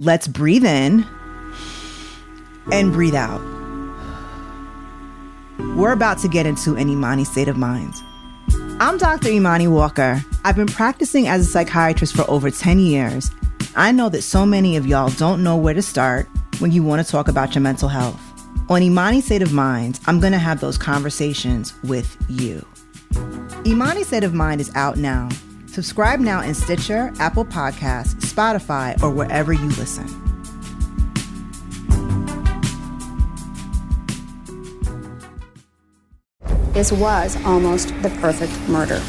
Let's breathe in and breathe out. We're about to get into an Imani state of mind. I'm Dr. Imani Walker. I've been practicing as a psychiatrist for over 10 years. I know that so many of y'all don't know where to start when you want to talk about your mental health. On Imani State of Mind, I'm going to have those conversations with you. Imani State of Mind is out now. Subscribe now in Stitcher, Apple Podcasts, Spotify, or wherever you listen. This was almost the perfect murder.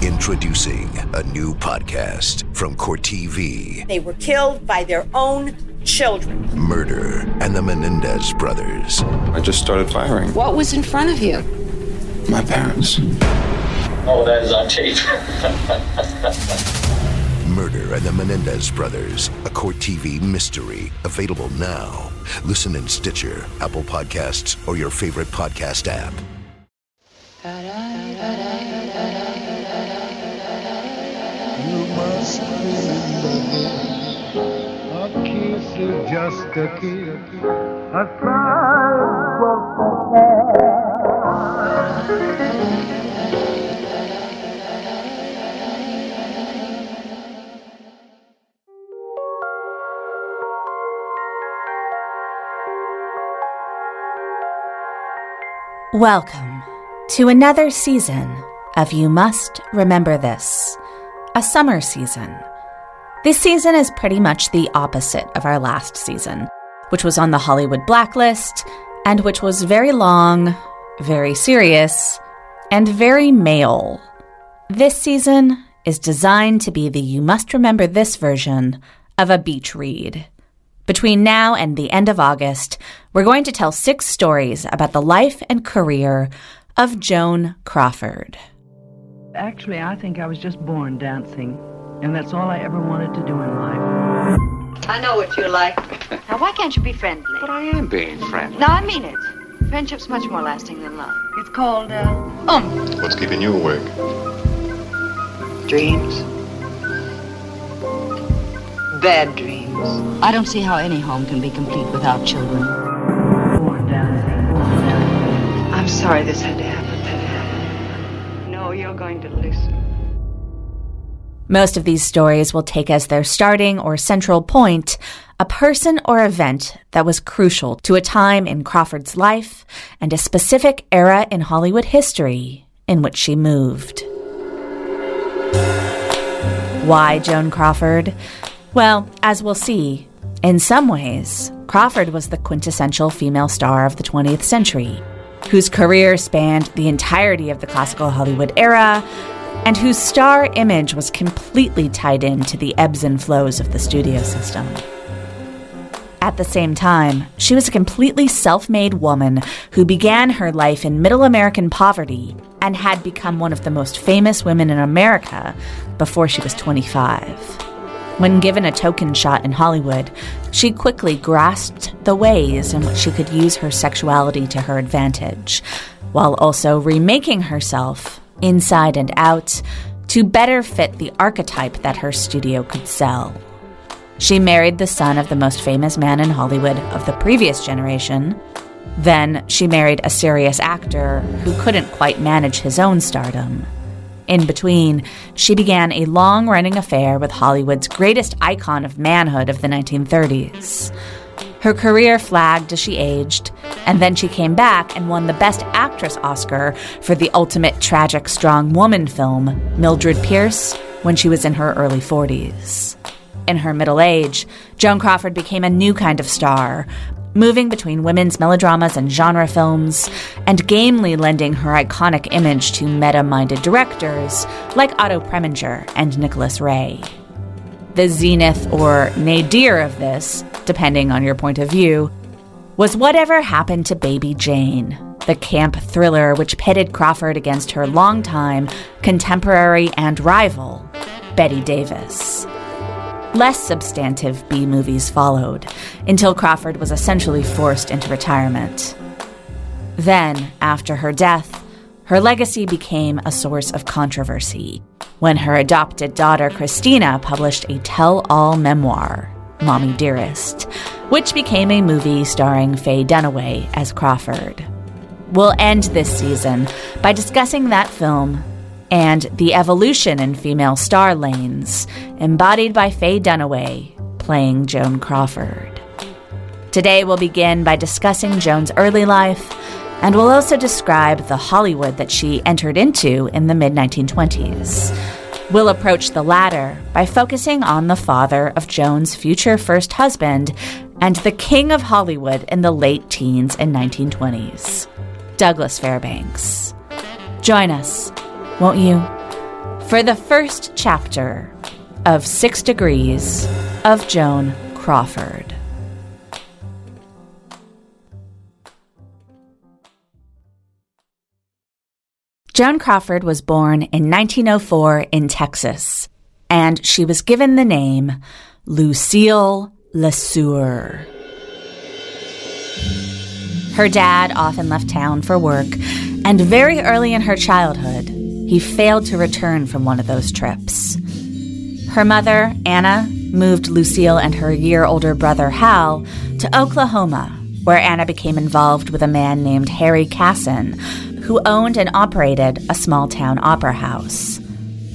Introducing a new podcast from Court TV They were killed by their own children. Murder and the Menendez Brothers. I just started firing. What was in front of you? My parents. Oh, that is on tape. Murder and the Menendez Brothers. A Court TV mystery. Available now. Listen in Stitcher, Apple Podcasts, or your favorite podcast app. You must remember a kiss is just a kiss, a sigh was Welcome to another season of You Must Remember This, a summer season. This season is pretty much the opposite of our last season, which was on the Hollywood blacklist and which was very long, very serious, and very male. This season is designed to be the You Must Remember This version of a beach read. Between now and the end of August, we're going to tell six stories about the life and career of Joan Crawford. Actually, I think I was just born dancing, and that's all I ever wanted to do in life. I know what you like. Now, why can't you be friendly? But I am being friendly. No, I mean it. Friendship's much more lasting than love. It's called, uh, um. What's keeping you awake? Dreams. Bad dreams. I don't see how any home can be complete without children. I'm sorry this had to happen. No, you're going to listen. Most of these stories will take as their starting or central point a person or event that was crucial to a time in Crawford's life and a specific era in Hollywood history in which she moved. Why Joan Crawford? Well, as we'll see, in some ways, Crawford was the quintessential female star of the 20th century, whose career spanned the entirety of the classical Hollywood era and whose star image was completely tied into the ebbs and flows of the studio system. At the same time, she was a completely self made woman who began her life in middle American poverty and had become one of the most famous women in America before she was 25. When given a token shot in Hollywood, she quickly grasped the ways in which she could use her sexuality to her advantage, while also remaking herself inside and out to better fit the archetype that her studio could sell. She married the son of the most famous man in Hollywood of the previous generation. Then she married a serious actor who couldn't quite manage his own stardom. In between, she began a long running affair with Hollywood's greatest icon of manhood of the 1930s. Her career flagged as she aged, and then she came back and won the Best Actress Oscar for the ultimate tragic strong woman film, Mildred Pierce, when she was in her early 40s. In her middle age, Joan Crawford became a new kind of star, moving between women's melodramas and genre films, and gamely lending her iconic image to meta minded directors like Otto Preminger and Nicholas Ray. The zenith or nadir of this, depending on your point of view, was whatever happened to Baby Jane, the camp thriller which pitted Crawford against her longtime contemporary and rival, Bette Davis. Less substantive B movies followed, until Crawford was essentially forced into retirement. Then, after her death, her legacy became a source of controversy when her adopted daughter Christina published a tell all memoir, Mommy Dearest, which became a movie starring Faye Dunaway as Crawford. We'll end this season by discussing that film and the evolution in female star lanes, embodied by Faye Dunaway playing Joan Crawford. Today, we'll begin by discussing Joan's early life, and we'll also describe the Hollywood that she entered into in the mid 1920s. We'll approach the latter by focusing on the father of Joan's future first husband and the king of Hollywood in the late teens and 1920s, Douglas Fairbanks. Join us, won't you, for the first chapter of Six Degrees of Joan Crawford. Joan Crawford was born in 1904 in Texas, and she was given the name Lucille LeSueur. Her dad often left town for work, and very early in her childhood, he failed to return from one of those trips. Her mother, Anna, moved Lucille and her year older brother, Hal, to Oklahoma, where Anna became involved with a man named Harry Casson, who owned and operated a small town opera house.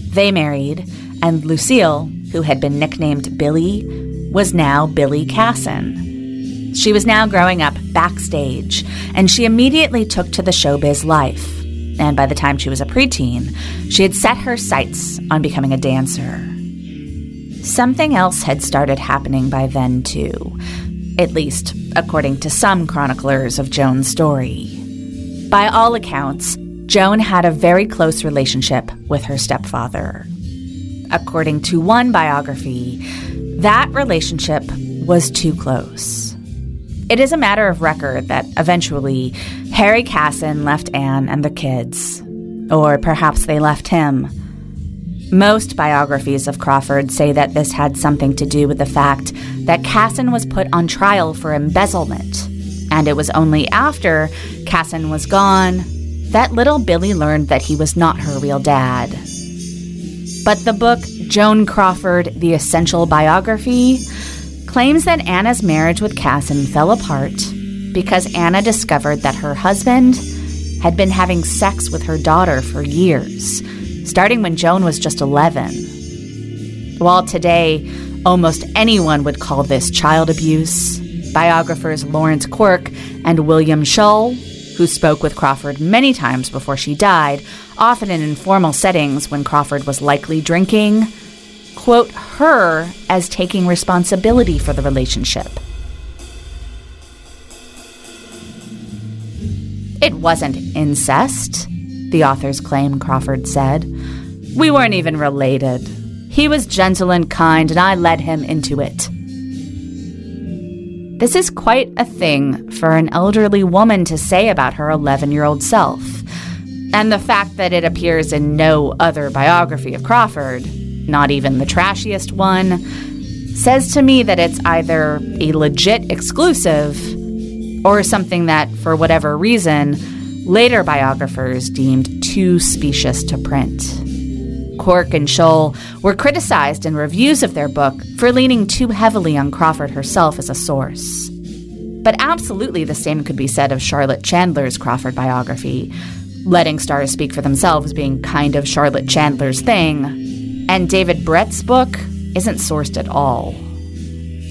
They married, and Lucille, who had been nicknamed Billy, was now Billy Casson. She was now growing up backstage, and she immediately took to the showbiz life. And by the time she was a preteen, she had set her sights on becoming a dancer. Something else had started happening by then, too, at least according to some chroniclers of Joan's story. By all accounts, Joan had a very close relationship with her stepfather. According to one biography, that relationship was too close. It is a matter of record that eventually Harry Casson left Anne and the kids, or perhaps they left him. Most biographies of Crawford say that this had something to do with the fact that Casson was put on trial for embezzlement and it was only after Casson was gone that little Billy learned that he was not her real dad. But the book Joan Crawford The Essential Biography claims that Anna's marriage with Casson fell apart because Anna discovered that her husband had been having sex with her daughter for years, starting when Joan was just 11. While today, almost anyone would call this child abuse, biographers Lawrence Quirk and William Schoell, who spoke with Crawford many times before she died, often in informal settings when Crawford was likely drinking, quote her as taking responsibility for the relationship. Wasn't incest, the authors claim, Crawford said. We weren't even related. He was gentle and kind, and I led him into it. This is quite a thing for an elderly woman to say about her 11 year old self. And the fact that it appears in no other biography of Crawford, not even the trashiest one, says to me that it's either a legit exclusive or something that, for whatever reason, later biographers deemed too specious to print. Quirk and Schoell were criticized in reviews of their book for leaning too heavily on Crawford herself as a source. But absolutely the same could be said of Charlotte Chandler's Crawford biography, letting stars speak for themselves being kind of Charlotte Chandler's thing, and David Bret's book isn't sourced at all.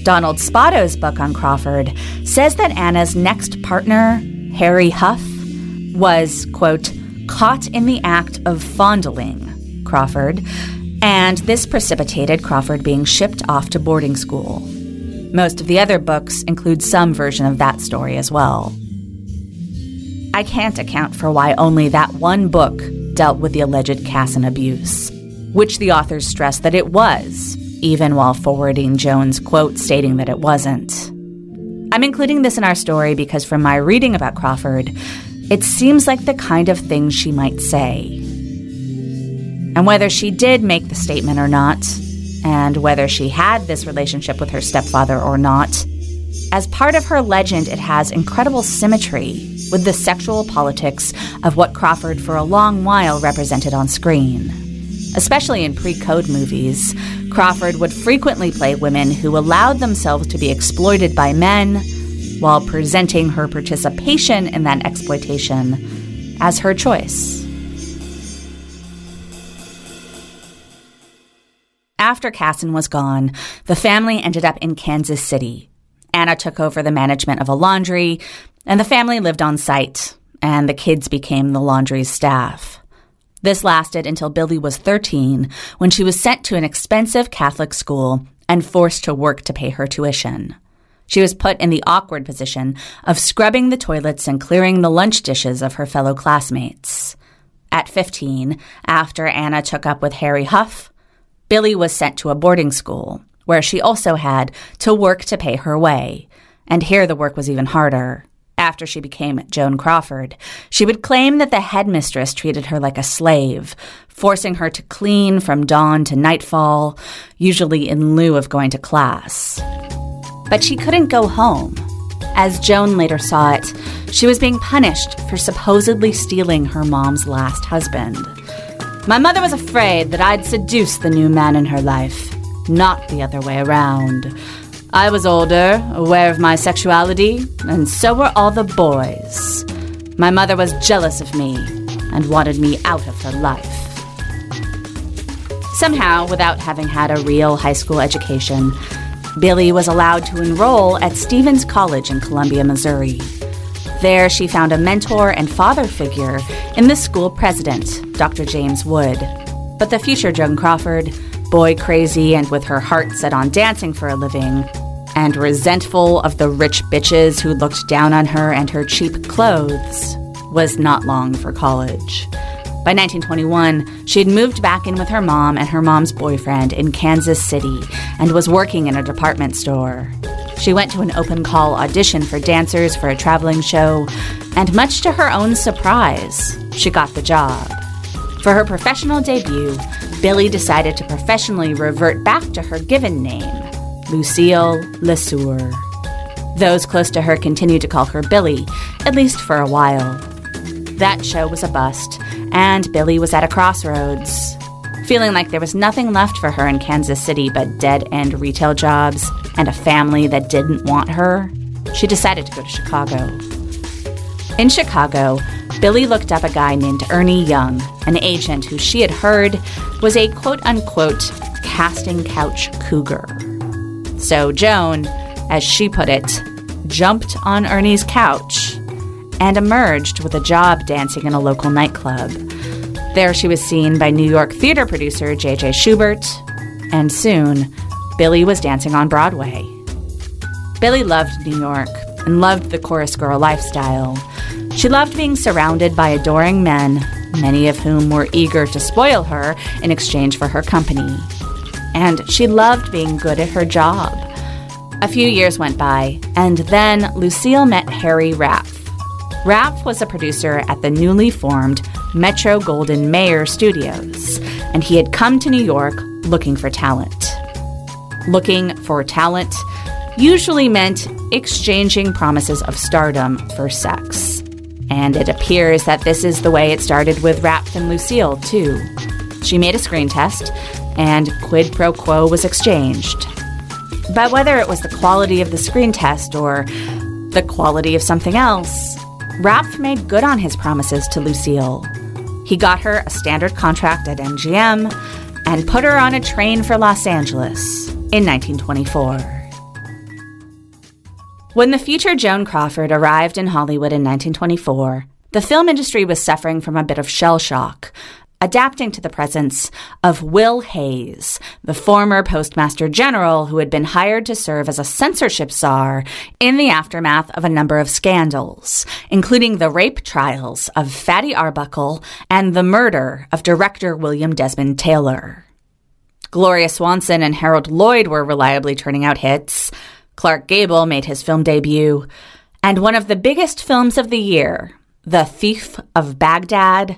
Donald Spoto's book on Crawford says that Anna's next partner, Harry Huff, was, quote, caught in the act of fondling Crawford, and this precipitated Crawford being shipped off to boarding school. Most of the other books include some version of that story as well. I can't account for why only that one book dealt with the alleged Casson abuse, which the authors stress that it was, even while forwarding Joan's quote stating that it wasn't. I'm including this in our story because from my reading about Crawford, it seems like the kind of thing she might say. And whether she did make the statement or not, and whether she had this relationship with her stepfather or not, as part of her legend, it has incredible symmetry with the sexual politics of what Crawford for a long while represented on screen. Especially in pre code movies, Crawford would frequently play women who allowed themselves to be exploited by men while presenting her participation in that exploitation as her choice. After Casson was gone, the family ended up in Kansas City. Anna took over the management of a laundry, and the family lived on site, and the kids became the laundry's staff. This lasted until Billy was 13, when she was sent to an expensive Catholic school and forced to work to pay her tuition. She was put in the awkward position of scrubbing the toilets and clearing the lunch dishes of her fellow classmates. At 15, after Anna took up with Harry Huff, Billy was sent to a boarding school, where she also had to work to pay her way. And here the work was even harder. After she became Joan Crawford, she would claim that the headmistress treated her like a slave, forcing her to clean from dawn to nightfall, usually in lieu of going to class. But she couldn't go home. As Joan later saw it, she was being punished for supposedly stealing her mom's last husband. My mother was afraid that I'd seduce the new man in her life, not the other way around. I was older, aware of my sexuality, and so were all the boys. My mother was jealous of me and wanted me out of her life. Somehow, without having had a real high school education, Billy was allowed to enroll at Stephens College in Columbia, Missouri. There, she found a mentor and father figure in the school president, Dr. James Wood. But the future Joan Crawford, boy crazy and with her heart set on dancing for a living, and resentful of the rich bitches who looked down on her and her cheap clothes, was not long for college. By 1921, she had moved back in with her mom and her mom's boyfriend in Kansas City and was working in a department store. She went to an open call audition for dancers for a traveling show, and much to her own surprise, she got the job. For her professional debut, Billy decided to professionally revert back to her given name, Lucille LeSueur. Those close to her continued to call her Billy, at least for a while. That show was a bust, and Billy was at a crossroads. Feeling like there was nothing left for her in Kansas City but dead end retail jobs and a family that didn't want her, she decided to go to Chicago. In Chicago, Billy looked up a guy named Ernie Young, an agent who she had heard was a quote unquote casting couch cougar. So Joan, as she put it, jumped on Ernie's couch and emerged with a job dancing in a local nightclub. There she was seen by New York theater producer J.J. Shubert, and soon, Billy was dancing on Broadway. Billy loved New York and loved the chorus girl lifestyle. She loved being surrounded by adoring men, many of whom were eager to spoil her in exchange for her company. And she loved being good at her job. A few years went by, and then Lucille met Harry Rapf. Rapf was a producer at the newly formed Metro Goldwyn Mayer Studios, and he had come to New York looking for talent. Looking for talent usually meant exchanging promises of stardom for sex. And it appears that this is the way it started with Rapf and Lucille, too. She made a screen test, and quid pro quo was exchanged. But whether it was the quality of the screen test or the quality of something else, Rapf made good on his promises to Lucille. He got her a standard contract at MGM and put her on a train for Los Angeles in 1924. When the future Joan Crawford arrived in Hollywood in 1924, the film industry was suffering from a bit of shell shock, adapting to the presence of Will Hays, the former Postmaster General who had been hired to serve as a censorship czar in the aftermath of a number of scandals, including the rape trials of Fatty Arbuckle and the murder of director William Desmond Taylor. Gloria Swanson and Harold Lloyd were reliably turning out hits. Clark Gable made his film debut. And one of the biggest films of the year, The Thief of Baghdad,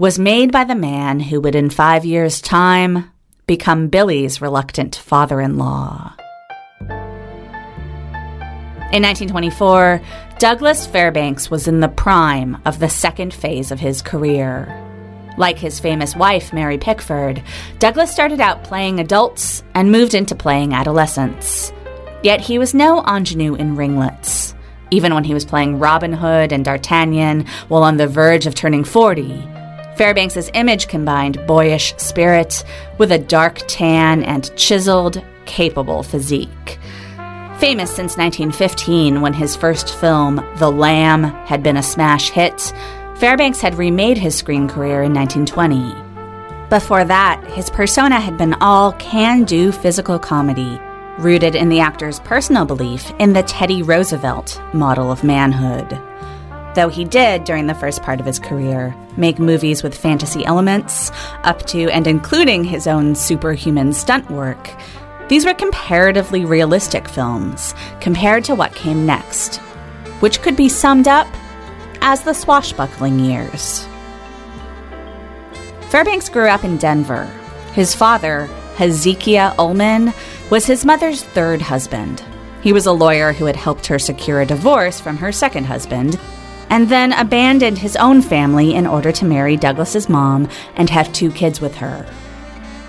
was made by the man who would, in five years' time, become Billy's reluctant father in law. In 1924, Douglas Fairbanks was in the prime of the second phase of his career. Like his famous wife, Mary Pickford, Douglas started out playing adults and moved into playing adolescents. Yet he was no ingenue in ringlets. Even when he was playing Robin Hood and D'Artagnan while on the verge of turning 40, Fairbanks's image combined boyish spirit with a dark tan and chiseled, capable physique. Famous since 1915 when his first film, The Lamb, had been a smash hit, Fairbanks had remade his screen career in 1920. Before that, his persona had been all can do physical comedy, rooted in the actor's personal belief in the Teddy Roosevelt model of manhood. Though he did, during the first part of his career, make movies with fantasy elements, up to and including his own superhuman stunt work, these were comparatively realistic films compared to what came next, which could be summed up as the swashbuckling years. Fairbanks grew up in Denver. His father, Hezekiah Ullman, was his mother's third husband. He was a lawyer who had helped her secure a divorce from her second husband, and then abandoned his own family in order to marry Douglas's mom and have two kids with her.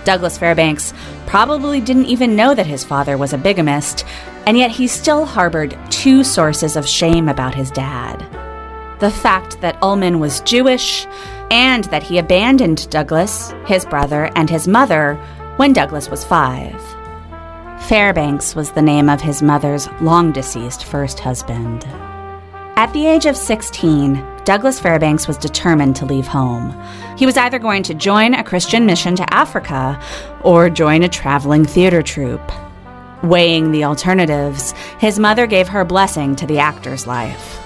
Douglas Fairbanks probably didn't even know that his father was a bigamist, and yet he still harbored two sources of shame about his dad the fact that Ullman was Jewish, and that he abandoned Douglas, his brother, and his mother when Douglas was five. Fairbanks was the name of his mother's long deceased first husband. At the age of 16, Douglas Fairbanks was determined to leave home. He was either going to join a Christian mission to Africa or join a traveling theater troupe. Weighing the alternatives, his mother gave her blessing to the actor's life.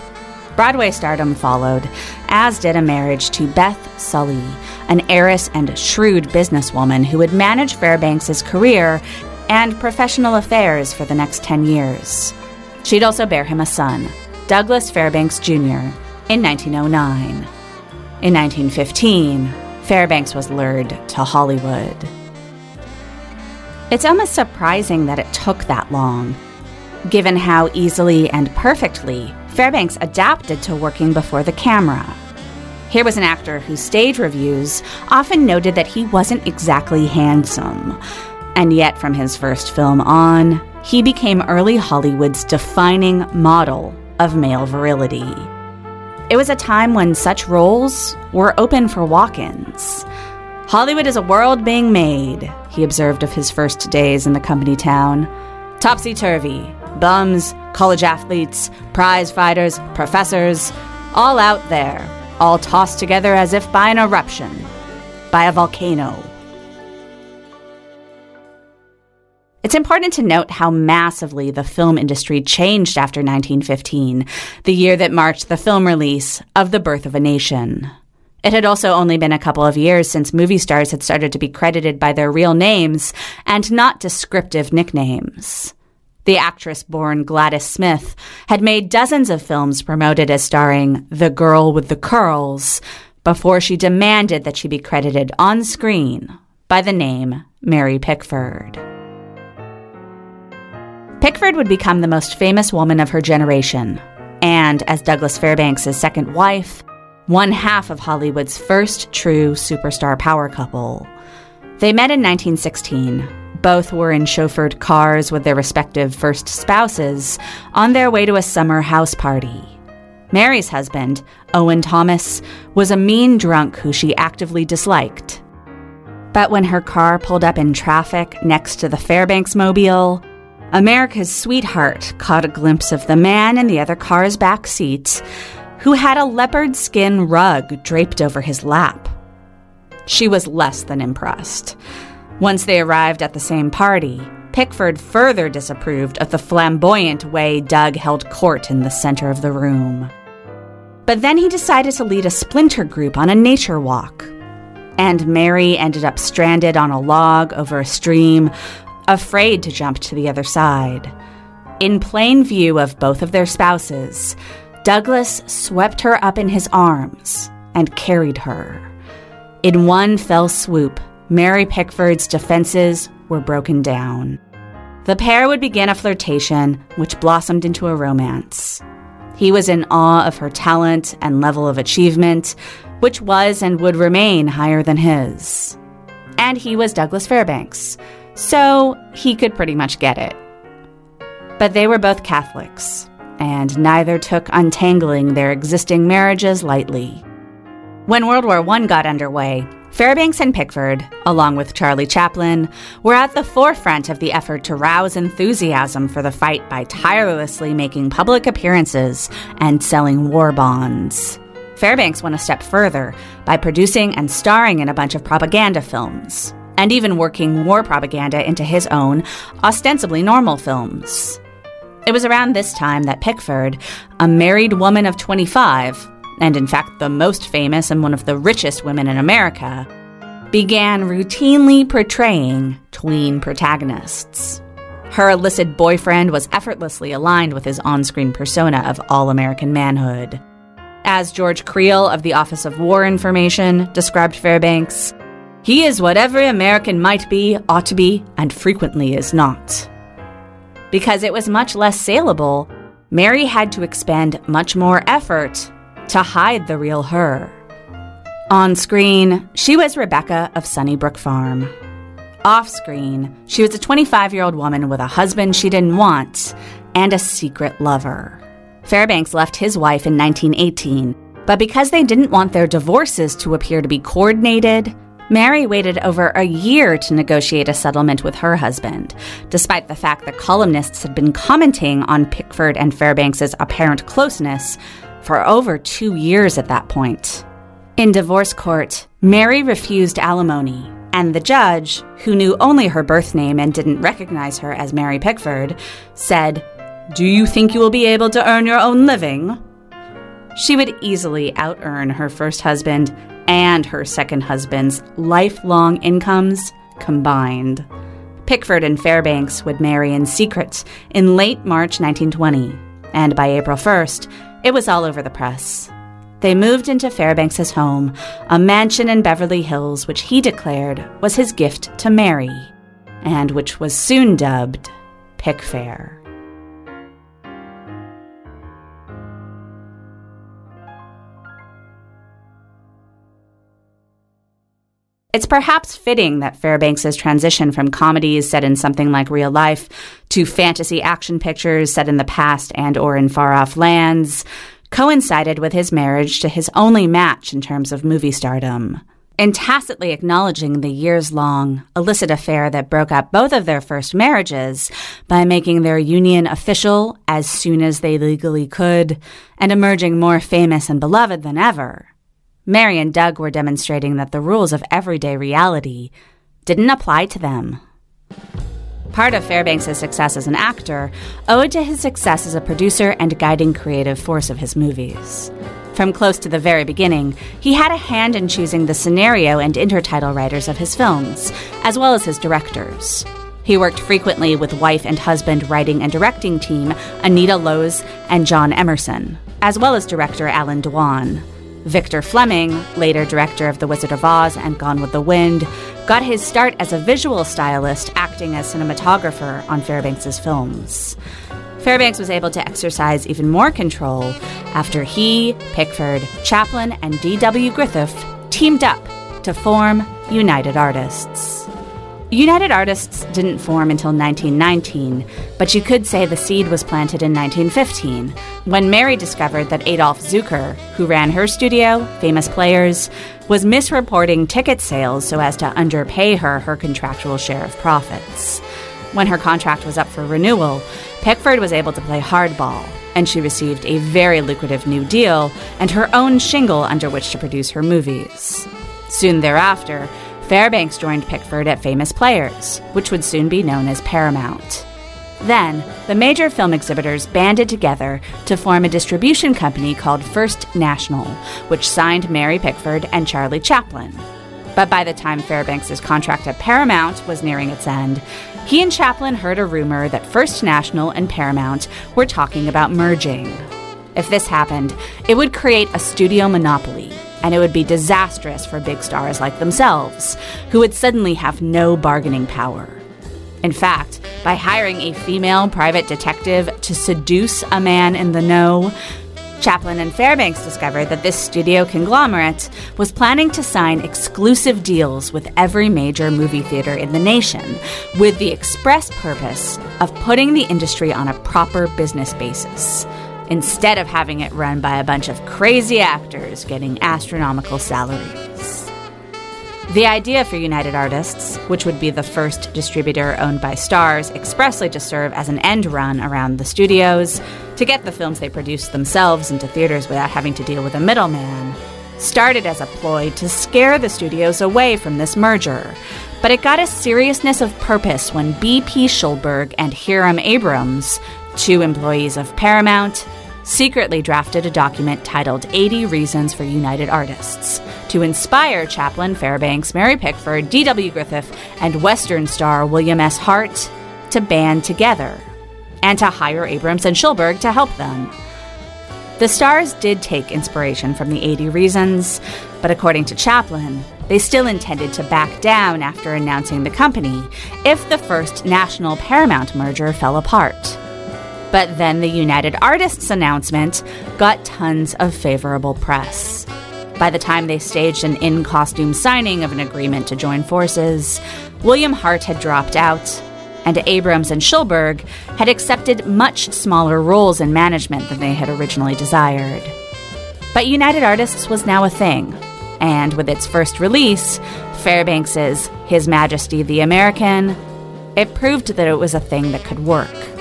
Broadway stardom followed, as did a marriage to Beth Sully, an heiress and shrewd businesswoman who would manage Fairbanks's career and professional affairs for the next 10 years. She'd also bear him a son, Douglas Fairbanks Jr., in 1909. In 1915, Fairbanks was lured to Hollywood. It's almost surprising that it took that long, given how easily and perfectly Fairbanks adapted to working before the camera. Here was an actor whose stage reviews often noted that he wasn't exactly handsome. And yet, from his first film on, he became early Hollywood's defining model of male virility. It was a time when such roles were open for walk ins. Hollywood is a world being made, he observed of his first days in the company town. Topsy turvy, bums, college athletes, prize fighters, professors, all out there, all tossed together as if by an eruption, by a volcano. It's important to note how massively the film industry changed after 1915, the year that marked the film release of The Birth of a Nation. It had also only been a couple of years since movie stars had started to be credited by their real names and not descriptive nicknames. The actress born Gladys Smith had made dozens of films promoted as starring the girl with the curls before she demanded that she be credited on screen by the name Mary Pickford. Pickford would become the most famous woman of her generation, and as Douglas Fairbanks' second wife, one half of Hollywood's first true superstar power couple. They met in 1916 both were in chauffeured cars with their respective first spouses on their way to a summer house party. Mary's husband, Owen Thomas, was a mean drunk who she actively disliked. But when her car pulled up in traffic next to the Fairbanks mobile, America's sweetheart caught a glimpse of the man in the other car's back seat who had a leopard skin rug draped over his lap. She was less than impressed. Once they arrived at the same party, Pickford further disapproved of the flamboyant way Doug held court in the center of the room. But then he decided to lead a splinter group on a nature walk. And Mary ended up stranded on a log over a stream, afraid to jump to the other side. In plain view of both of their spouses, Douglas swept her up in his arms and carried her. In one fell swoop, Mary Pickford's defenses were broken down. The pair would begin a flirtation, which blossomed into a romance. He was in awe of her talent and level of achievement, which was and would remain higher than his. And he was Douglas Fairbanks, so he could pretty much get it. But they were both Catholics, and neither took untangling their existing marriages lightly. When World War I got underway, Fairbanks and Pickford, along with Charlie Chaplin, were at the forefront of the effort to rouse enthusiasm for the fight by tirelessly making public appearances and selling war bonds. Fairbanks went a step further by producing and starring in a bunch of propaganda films, and even working war propaganda into his own, ostensibly normal films. It was around this time that Pickford, a married woman of 25, and in fact the most famous and one of the richest women in America, began routinely portraying tween protagonists. Her illicit boyfriend was effortlessly aligned with his on screen persona of all American manhood. As George Creel of the Office of War Information described Fairbanks, he is what every American might be, ought to be, and frequently is not. Because it was much less saleable, Mary had to expend much more effort to hide the real her. On screen, she was Rebecca of Sunnybrook Farm. Off screen, she was a 25 year old woman with a husband she didn't want and a secret lover. Fairbanks left his wife in 1918, but because they didn't want their divorces to appear to be coordinated, Mary waited over a year to negotiate a settlement with her husband, despite the fact that columnists had been commenting on Pickford and Fairbanks's apparent closeness for over two years at that point. In divorce court, Mary refused alimony, and the judge, who knew only her birth name and didn't recognize her as Mary Pickford, said, Do you think you will be able to earn your own living? She would easily out earn her first husband and her second husband's lifelong incomes combined. Pickford and Fairbanks would marry in secret in late March 1920, and by April 1st, it was all over the press. They moved into Fairbanks's home, a mansion in Beverly Hills, which he declared was his gift to Mary, and which was soon dubbed Pickfair. It's perhaps fitting that Fairbanks's transition from comedies set in something like real life to fantasy action pictures set in the past and or in far-off lands coincided with his marriage to his only match in terms of movie stardom. In tacitly acknowledging the years long illicit affair that broke up both of their first marriages by making their union official as soon as they legally could and emerging more famous and beloved than ever, Mary and Doug were demonstrating that the rules of everyday reality didn't apply to them. Part of Fairbanks' success as an actor owed to his success as a producer and guiding creative force of his movies. From close to the very beginning, he had a hand in choosing the scenario and intertitle writers of his films, as well as his directors. He worked frequently with wife and husband writing and directing team Anita Loos and John Emerson, as well as director Allan Dwan. Victor Fleming, later director of The Wizard of Oz and Gone with the Wind, got his start as a visual stylist acting as cinematographer on Fairbanks's films. Fairbanks was able to exercise even more control after he, Pickford, Chaplin, and D.W. Griffith teamed up to form United Artists. United Artists didn't form until 1919, but you could say the seed was planted in 1915 when Mary discovered that Adolph Zukor, who ran her studio, Famous Players, was misreporting ticket sales so as to underpay her her contractual share of profits. When her contract was up for renewal, Pickford was able to play hardball, and she received a very lucrative new deal and her own shingle under which to produce her movies. Soon thereafter, Fairbanks joined Pickford at Famous Players, which would soon be known as Paramount. Then, the major film exhibitors banded together to form a distribution company called First National, which signed Mary Pickford and Charlie Chaplin. But by the time Fairbanks' contract at Paramount was nearing its end, he and Chaplin heard a rumor that First National and Paramount were talking about merging. If this happened, it would create a studio monopoly and it would be disastrous for big stars like themselves, who would suddenly have no bargaining power. In fact, by hiring a female private detective to seduce a man in the know, Chaplin and Fairbanks discovered that this studio conglomerate was planning to sign exclusive deals with every major movie theater in the nation, with the express purpose of putting the industry on a proper business basis, instead of having it run by a bunch of crazy actors getting astronomical salaries. The idea for United Artists, which would be the first distributor owned by Stars expressly to serve as an end run around the studios, to get the films they produced themselves into theaters without having to deal with a middleman, started as a ploy to scare the studios away from this merger. But it got a seriousness of purpose when B.P. Schulberg and Hiram Abrams, two employees of Paramount, secretly drafted a document titled 80 Reasons for United Artists to inspire Chaplin, Fairbanks, Mary Pickford, D.W. Griffith, and Western star William S. Hart to band together and to hire Abrams and Schulberg to help them. The stars did take inspiration from the 80 Reasons, but according to Chaplin, they still intended to back down after announcing the company if the first national Paramount merger fell apart. But then the United Artists announcement got tons of favorable press. By the time they staged an in costume signing of an agreement to join forces, William Hart had dropped out, and Abrams and Schulberg had accepted much smaller roles in management than they had originally desired. But United Artists was now a thing, and with its first release, Fairbanks's His Majesty the American, it proved that it was a thing that could work.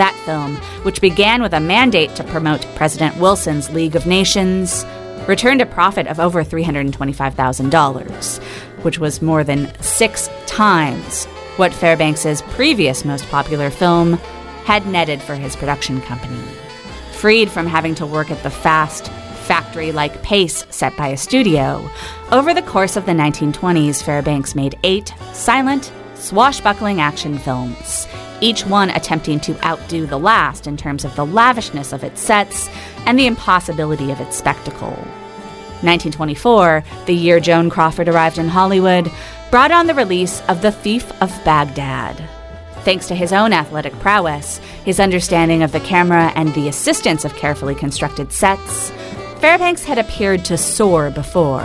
That film, which began with a mandate to promote President Wilson's League of Nations, returned a profit of over $325,000, which was more than six times what Fairbanks's previous most popular film had netted for his production company. Freed from having to work at the fast, factory like pace set by a studio, over the course of the 1920s, Fairbanks made eight silent, swashbuckling action films, each one attempting to outdo the last in terms of the lavishness of its sets and the impossibility of its spectacle. 1924, the year Joan Crawford arrived in Hollywood, brought on the release of The Thief of Baghdad. Thanks to his own athletic prowess, his understanding of the camera, and the assistance of carefully constructed sets, Fairbanks had appeared to soar before.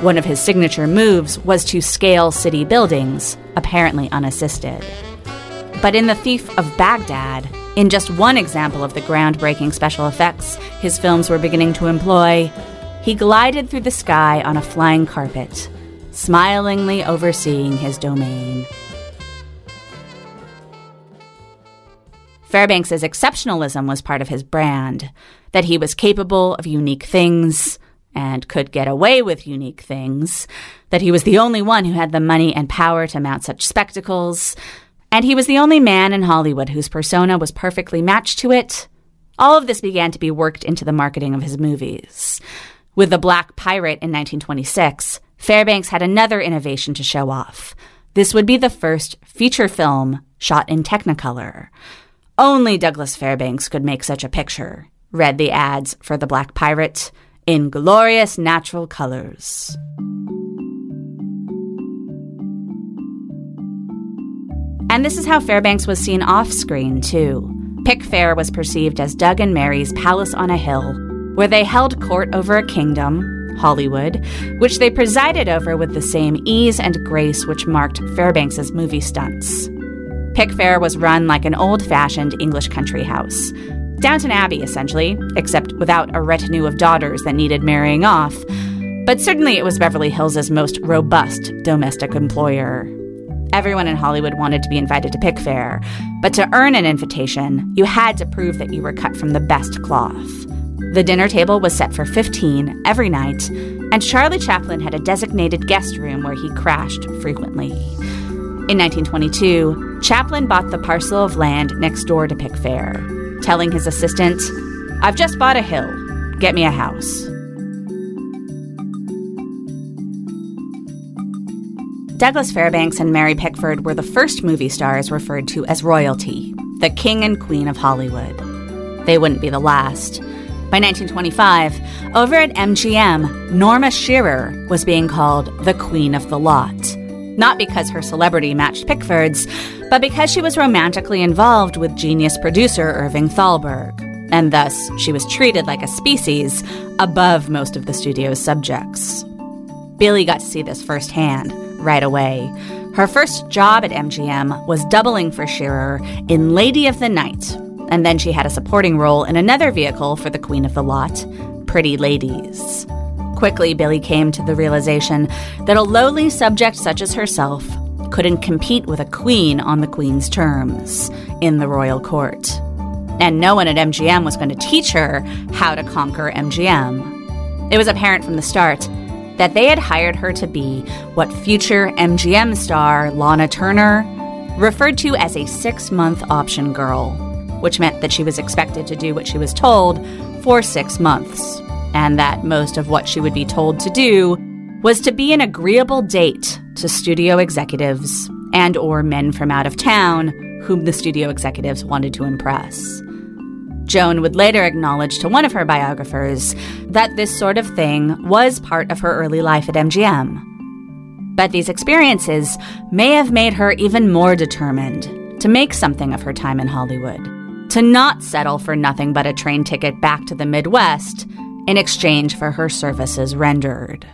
One of his signature moves was to scale city buildings, apparently unassisted. But in The Thief of Baghdad, in just one example of the groundbreaking special effects his films were beginning to employ, he glided through the sky on a flying carpet, smilingly overseeing his domain. Fairbanks's exceptionalism was part of his brand, that he was capable of unique things and could get away with unique things, that he was the only one who had the money and power to mount such spectacles, and he was the only man in Hollywood whose persona was perfectly matched to it. All of this began to be worked into the marketing of his movies. With The Black Pirate in 1926, Fairbanks had another innovation to show off. This would be the first feature film shot in Technicolor. Only Douglas Fairbanks could make such a picture, read the ads for The Black Pirate, in glorious natural colors. And this is how Fairbanks was seen off screen, too. Pickfair was perceived as Doug and Mary's palace on a hill, where they held court over a kingdom, Hollywood, which they presided over with the same ease and grace which marked Fairbanks's movie stunts. Pickfair was run like an old fashioned English country house. Downton Abbey, essentially, except without a retinue of daughters that needed marrying off. But certainly it was Beverly Hills' most robust domestic employer. Everyone in Hollywood wanted to be invited to Pickfair, but to earn an invitation, you had to prove that you were cut from the best cloth. The dinner table was set for 15 every night, and Charlie Chaplin had a designated guest room where he crashed frequently. In 1922, Chaplin bought the parcel of land next door to Pickfair, telling his assistant, I've just bought a hill. Get me a house. Douglas Fairbanks and Mary Pickford were the first movie stars referred to as royalty, the king and queen of Hollywood. They wouldn't be the last. By 1925, over at MGM, Norma Shearer was being called the Queen of the Lot. Not because her celebrity matched Pickford's, but because she was romantically involved with genius producer Irving Thalberg. and thus she was treated like a species above most of the studio's subjects. Billy got to see this firsthand right away. Her first job at MGM was doubling for Shearer in Lady of the Night, and then she had a supporting role in another vehicle for the Queen of the Lot, Pretty Ladies. Quickly, Billy came to the realization that a lowly subject such as herself couldn't compete with a queen on the queen's terms in the royal court. And no one at MGM was going to teach her how to conquer MGM. It was apparent from the start that they had hired her to be what future MGM star Lana Turner referred to as a six month option girl, which meant that she was expected to do what she was told for six months, and that most of what she would be told to do was to be an agreeable date to studio executives and or men from out of town whom the studio executives wanted to impress. Joan would later acknowledge to one of her biographers that this sort of thing was part of her early life at MGM. But these experiences may have made her even more determined to make something of her time in Hollywood, to not settle for nothing but a train ticket back to the Midwest in exchange for her services rendered.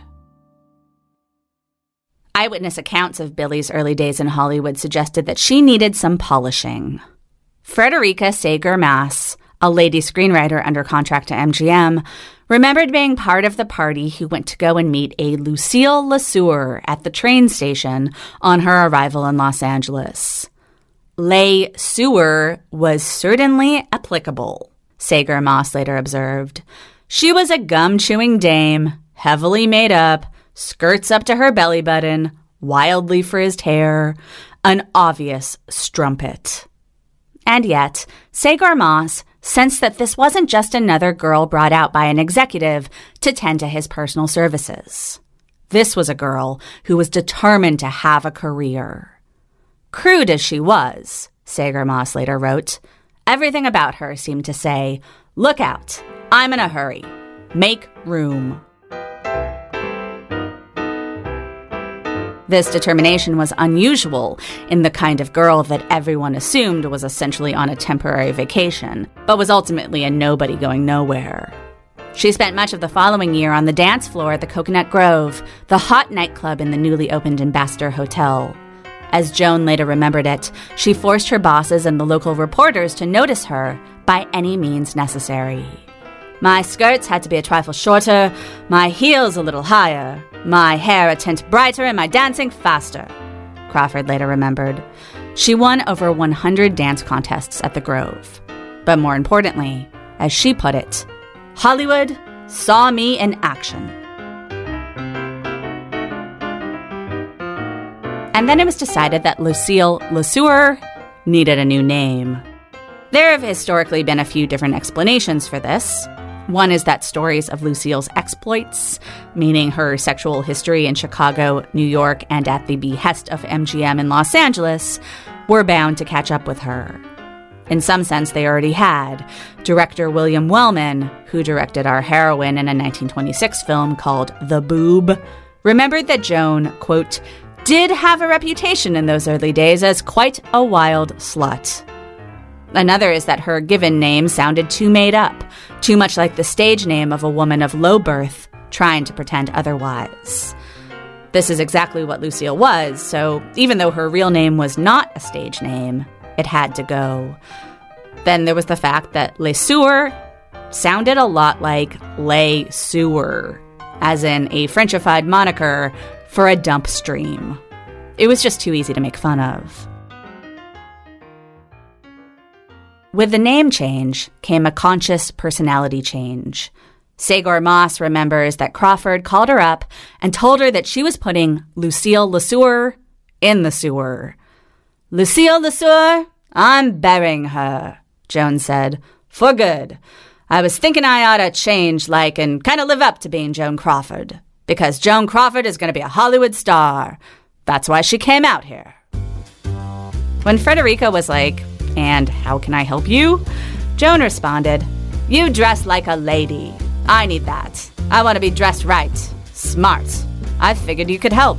Eyewitness accounts of Billie's early days in Hollywood suggested that she needed some polishing. Frederica Sagor Maas, a lady screenwriter under contract to MGM, remembered being part of the party who went to go and meet a Lucille LeSueur at the train station on her arrival in Los Angeles. Le Sueur was certainly applicable, Sagor Maas later observed. She was a gum chewing dame, heavily made up, skirts up to her belly button, wildly frizzed hair, an obvious strumpet. And yet, Sagor Maas sensed that this wasn't just another girl brought out by an executive to tend to his personal services. This was a girl who was determined to have a career. Crude as she was, Sagor Maas later wrote, everything about her seemed to say, Look out, I'm in a hurry. Make room. This determination was unusual in the kind of girl that everyone assumed was essentially on a temporary vacation, but was ultimately a nobody going nowhere. She spent much of the following year on the dance floor at the Cocoanut Grove, the hot nightclub in the newly opened Ambassador Hotel. As Joan later remembered it, she forced her bosses and the local reporters to notice her by any means necessary. My skirts had to be a trifle shorter, my heels a little higher, my hair a tint brighter, and my dancing faster, Crawford later remembered. She won over 100 dance contests at the Grove. But more importantly, as she put it, Hollywood saw me in action. And then it was decided that Lucille LeSueur needed a new name. There have historically been a few different explanations for this. One is that stories of Lucille's exploits, meaning her sexual history in Chicago, New York, and at the behest of MGM in Los Angeles, were bound to catch up with her. In some sense, they already had. Director William Wellman, who directed our heroine in a 1926 film called The Boob, remembered that Joan, quote, did have a reputation in those early days as quite a wild slut. Another is that her given name sounded too made up, too much like the stage name of a woman of low birth trying to pretend otherwise. This is exactly what Lucille was, so even though her real name was not a stage name, it had to go. Then there was the fact that Le Sueur sounded a lot like Le Sewer, as in a Frenchified moniker for a dump stream. It was just too easy to make fun of. With the name change came a conscious personality change. Sagor Maas remembers that Crawford called her up and told her that she was putting Lucille LeSueur in the sewer. Lucille LeSueur, I'm burying her, Joan said, for good. I was thinking I ought to change, like, and kind of live up to being Joan Crawford. Because Joan Crawford is going to be a Hollywood star. That's why she came out here. When Frederica was like, and how can I help you? Joan responded, You dress like a lady. I need that. I want to be dressed right, smart. I figured you could help.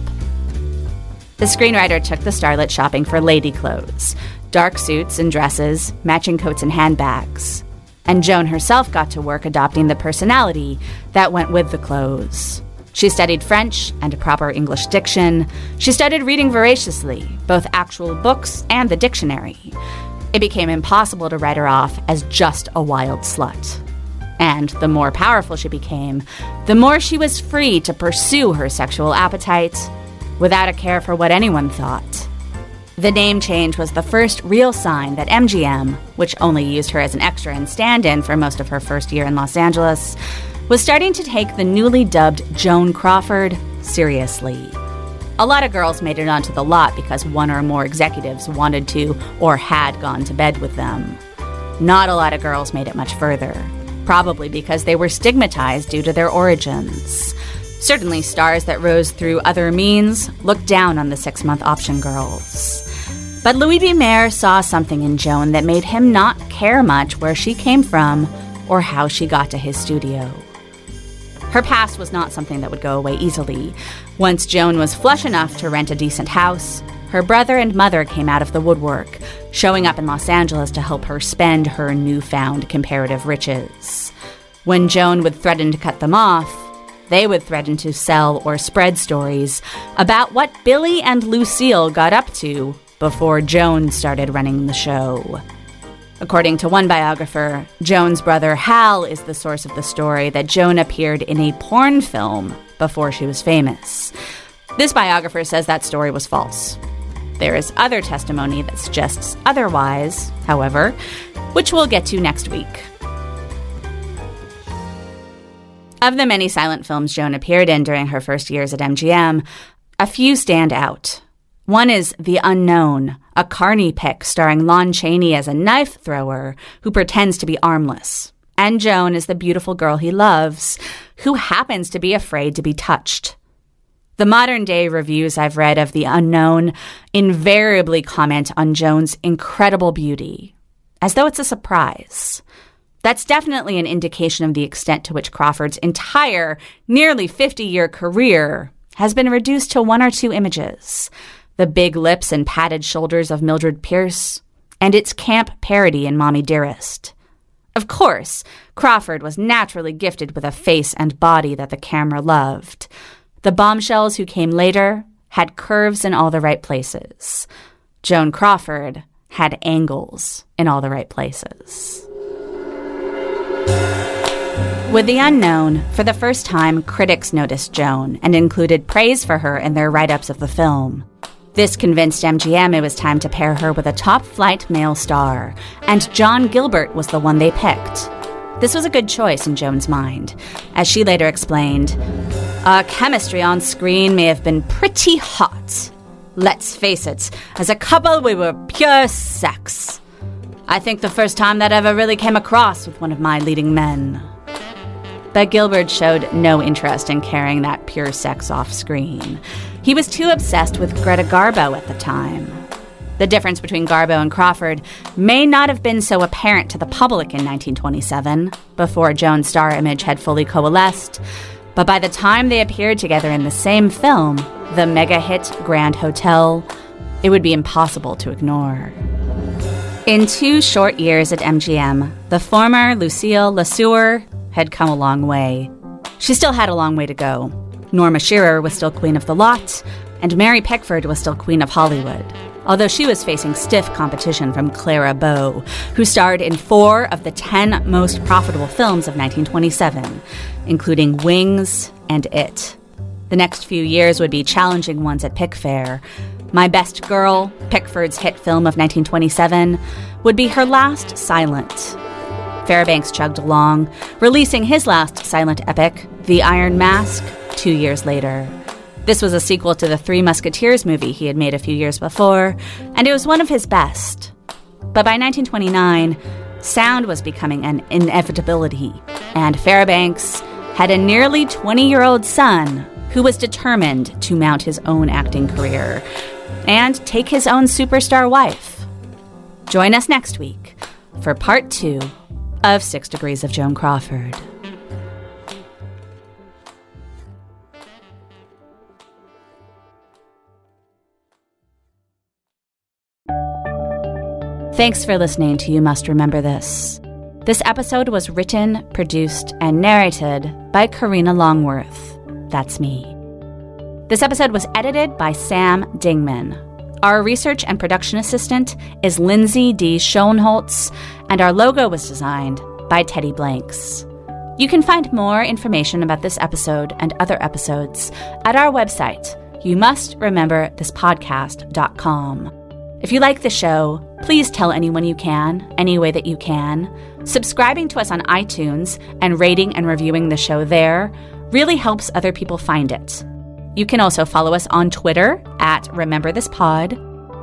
The screenwriter took the starlet shopping for lady clothes dark suits and dresses, matching coats and handbags. and Joan herself got to work adopting the personality that went with the clothes. She studied French and a proper English diction. She started reading voraciously, both actual books and the dictionary. It became impossible to write her off as just a wild slut. And the more powerful she became, the more she was free to pursue her sexual appetite without a care for what anyone thought. The name change was the first real sign that MGM, which only used her as an extra and stand in for most of her first year in Los Angeles, was starting to take the newly dubbed Joan Crawford seriously. A lot of girls made it onto the lot because one or more executives wanted to or had gone to bed with them. Not a lot of girls made it much further, probably because they were stigmatized due to their origins. Certainly, stars that rose through other means looked down on the six month option girls. But Louis B. Mayer saw something in Joan that made him not care much where she came from or how she got to his studio. Her past was not something that would go away easily. Once Joan was flush enough to rent a decent house, her brother and mother came out of the woodwork, showing up in Los Angeles to help her spend her newfound comparative riches. When Joan would threaten to cut them off, they would threaten to sell or spread stories about what Billie and Lucille got up to before Joan started running the show. According to one biographer, Joan's brother Hal is the source of the story that Joan appeared in a porn film before she was famous. This biographer says that story was false. There is other testimony that suggests otherwise, however, which we'll get to next week. Of the many silent films Joan appeared in during her first years at MGM, a few stand out. One is The Unknown, a Carney pick starring Lon Chaney as a knife thrower who pretends to be armless. And Joan is the beautiful girl he loves, who happens to be afraid to be touched. The modern day reviews I've read of The Unknown invariably comment on Joan's incredible beauty, as though it's a surprise. That's definitely an indication of the extent to which Crawford's entire, nearly 50 year career has been reduced to one or two images the big lips and padded shoulders of Mildred Pierce, and its camp parody in Mommy Dearest. Of course, Crawford was naturally gifted with a face and body that the camera loved. The bombshells who came later had curves in all the right places. Joan Crawford had angles in all the right places. With The Unknown, for the first time, critics noticed Joan and included praise for her in their write ups of the film. This convinced MGM it was time to pair her with a top flight male star, and John Gilbert was the one they picked. This was a good choice in Joan's mind. As she later explained, our chemistry on screen may have been pretty hot. Let's face it, as a couple, we were pure sex. I think the first time that ever really came across with one of my leading men. But Gilbert showed no interest in carrying that pure sex off screen. He was too obsessed with Greta Garbo at the time. The difference between Garbo and Crawford may not have been so apparent to the public in 1927, before Joan's star image had fully coalesced, but by the time they appeared together in the same film, the mega hit Grand Hotel, it would be impossible to ignore. In two short years at MGM, the former Lucille LeSueur had come a long way. She still had a long way to go. Norma Shearer was still queen of the lot, and Mary Pickford was still queen of Hollywood, although she was facing stiff competition from Clara Bow, who starred in four of the ten most profitable films of 1927, including Wings and It. The next few years would be challenging ones at Pickfair. My Best Girl, Pickford's hit film of 1927, would be her last silent. Fairbanks chugged along, releasing his last silent epic, The Iron Mask, two years later. This was a sequel to the Three Musketeers movie he had made a few years before, and it was one of his best. But by 1929, sound was becoming an inevitability, and Fairbanks had a nearly 20 year old son who was determined to mount his own acting career and take his own superstar wife. Join us next week for part two of Six Degrees of Joan Crawford. Thanks for listening to You Must Remember This. This episode was written, produced, and narrated by Karina Longworth. That's me. This episode was edited by Sam Dingman. Our research and production assistant is Lindsay D. Schoenholtz, and our logo was designed by Teddy Blanks. You can find more information about this episode and other episodes at our website, you must remember this podcast.com. If you like the show, please tell anyone you can, any way that you can. Subscribing to us on iTunes and rating and reviewing the show there really helps other people find it. You can also follow us on Twitter at Remember This Pod,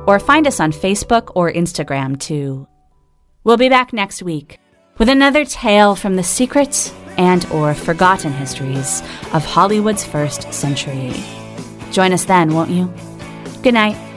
or find us on Facebook or Instagram too. We'll be back next week with another tale from the secrets and or forgotten histories of Hollywood's first century. Join us then, won't you? Good night.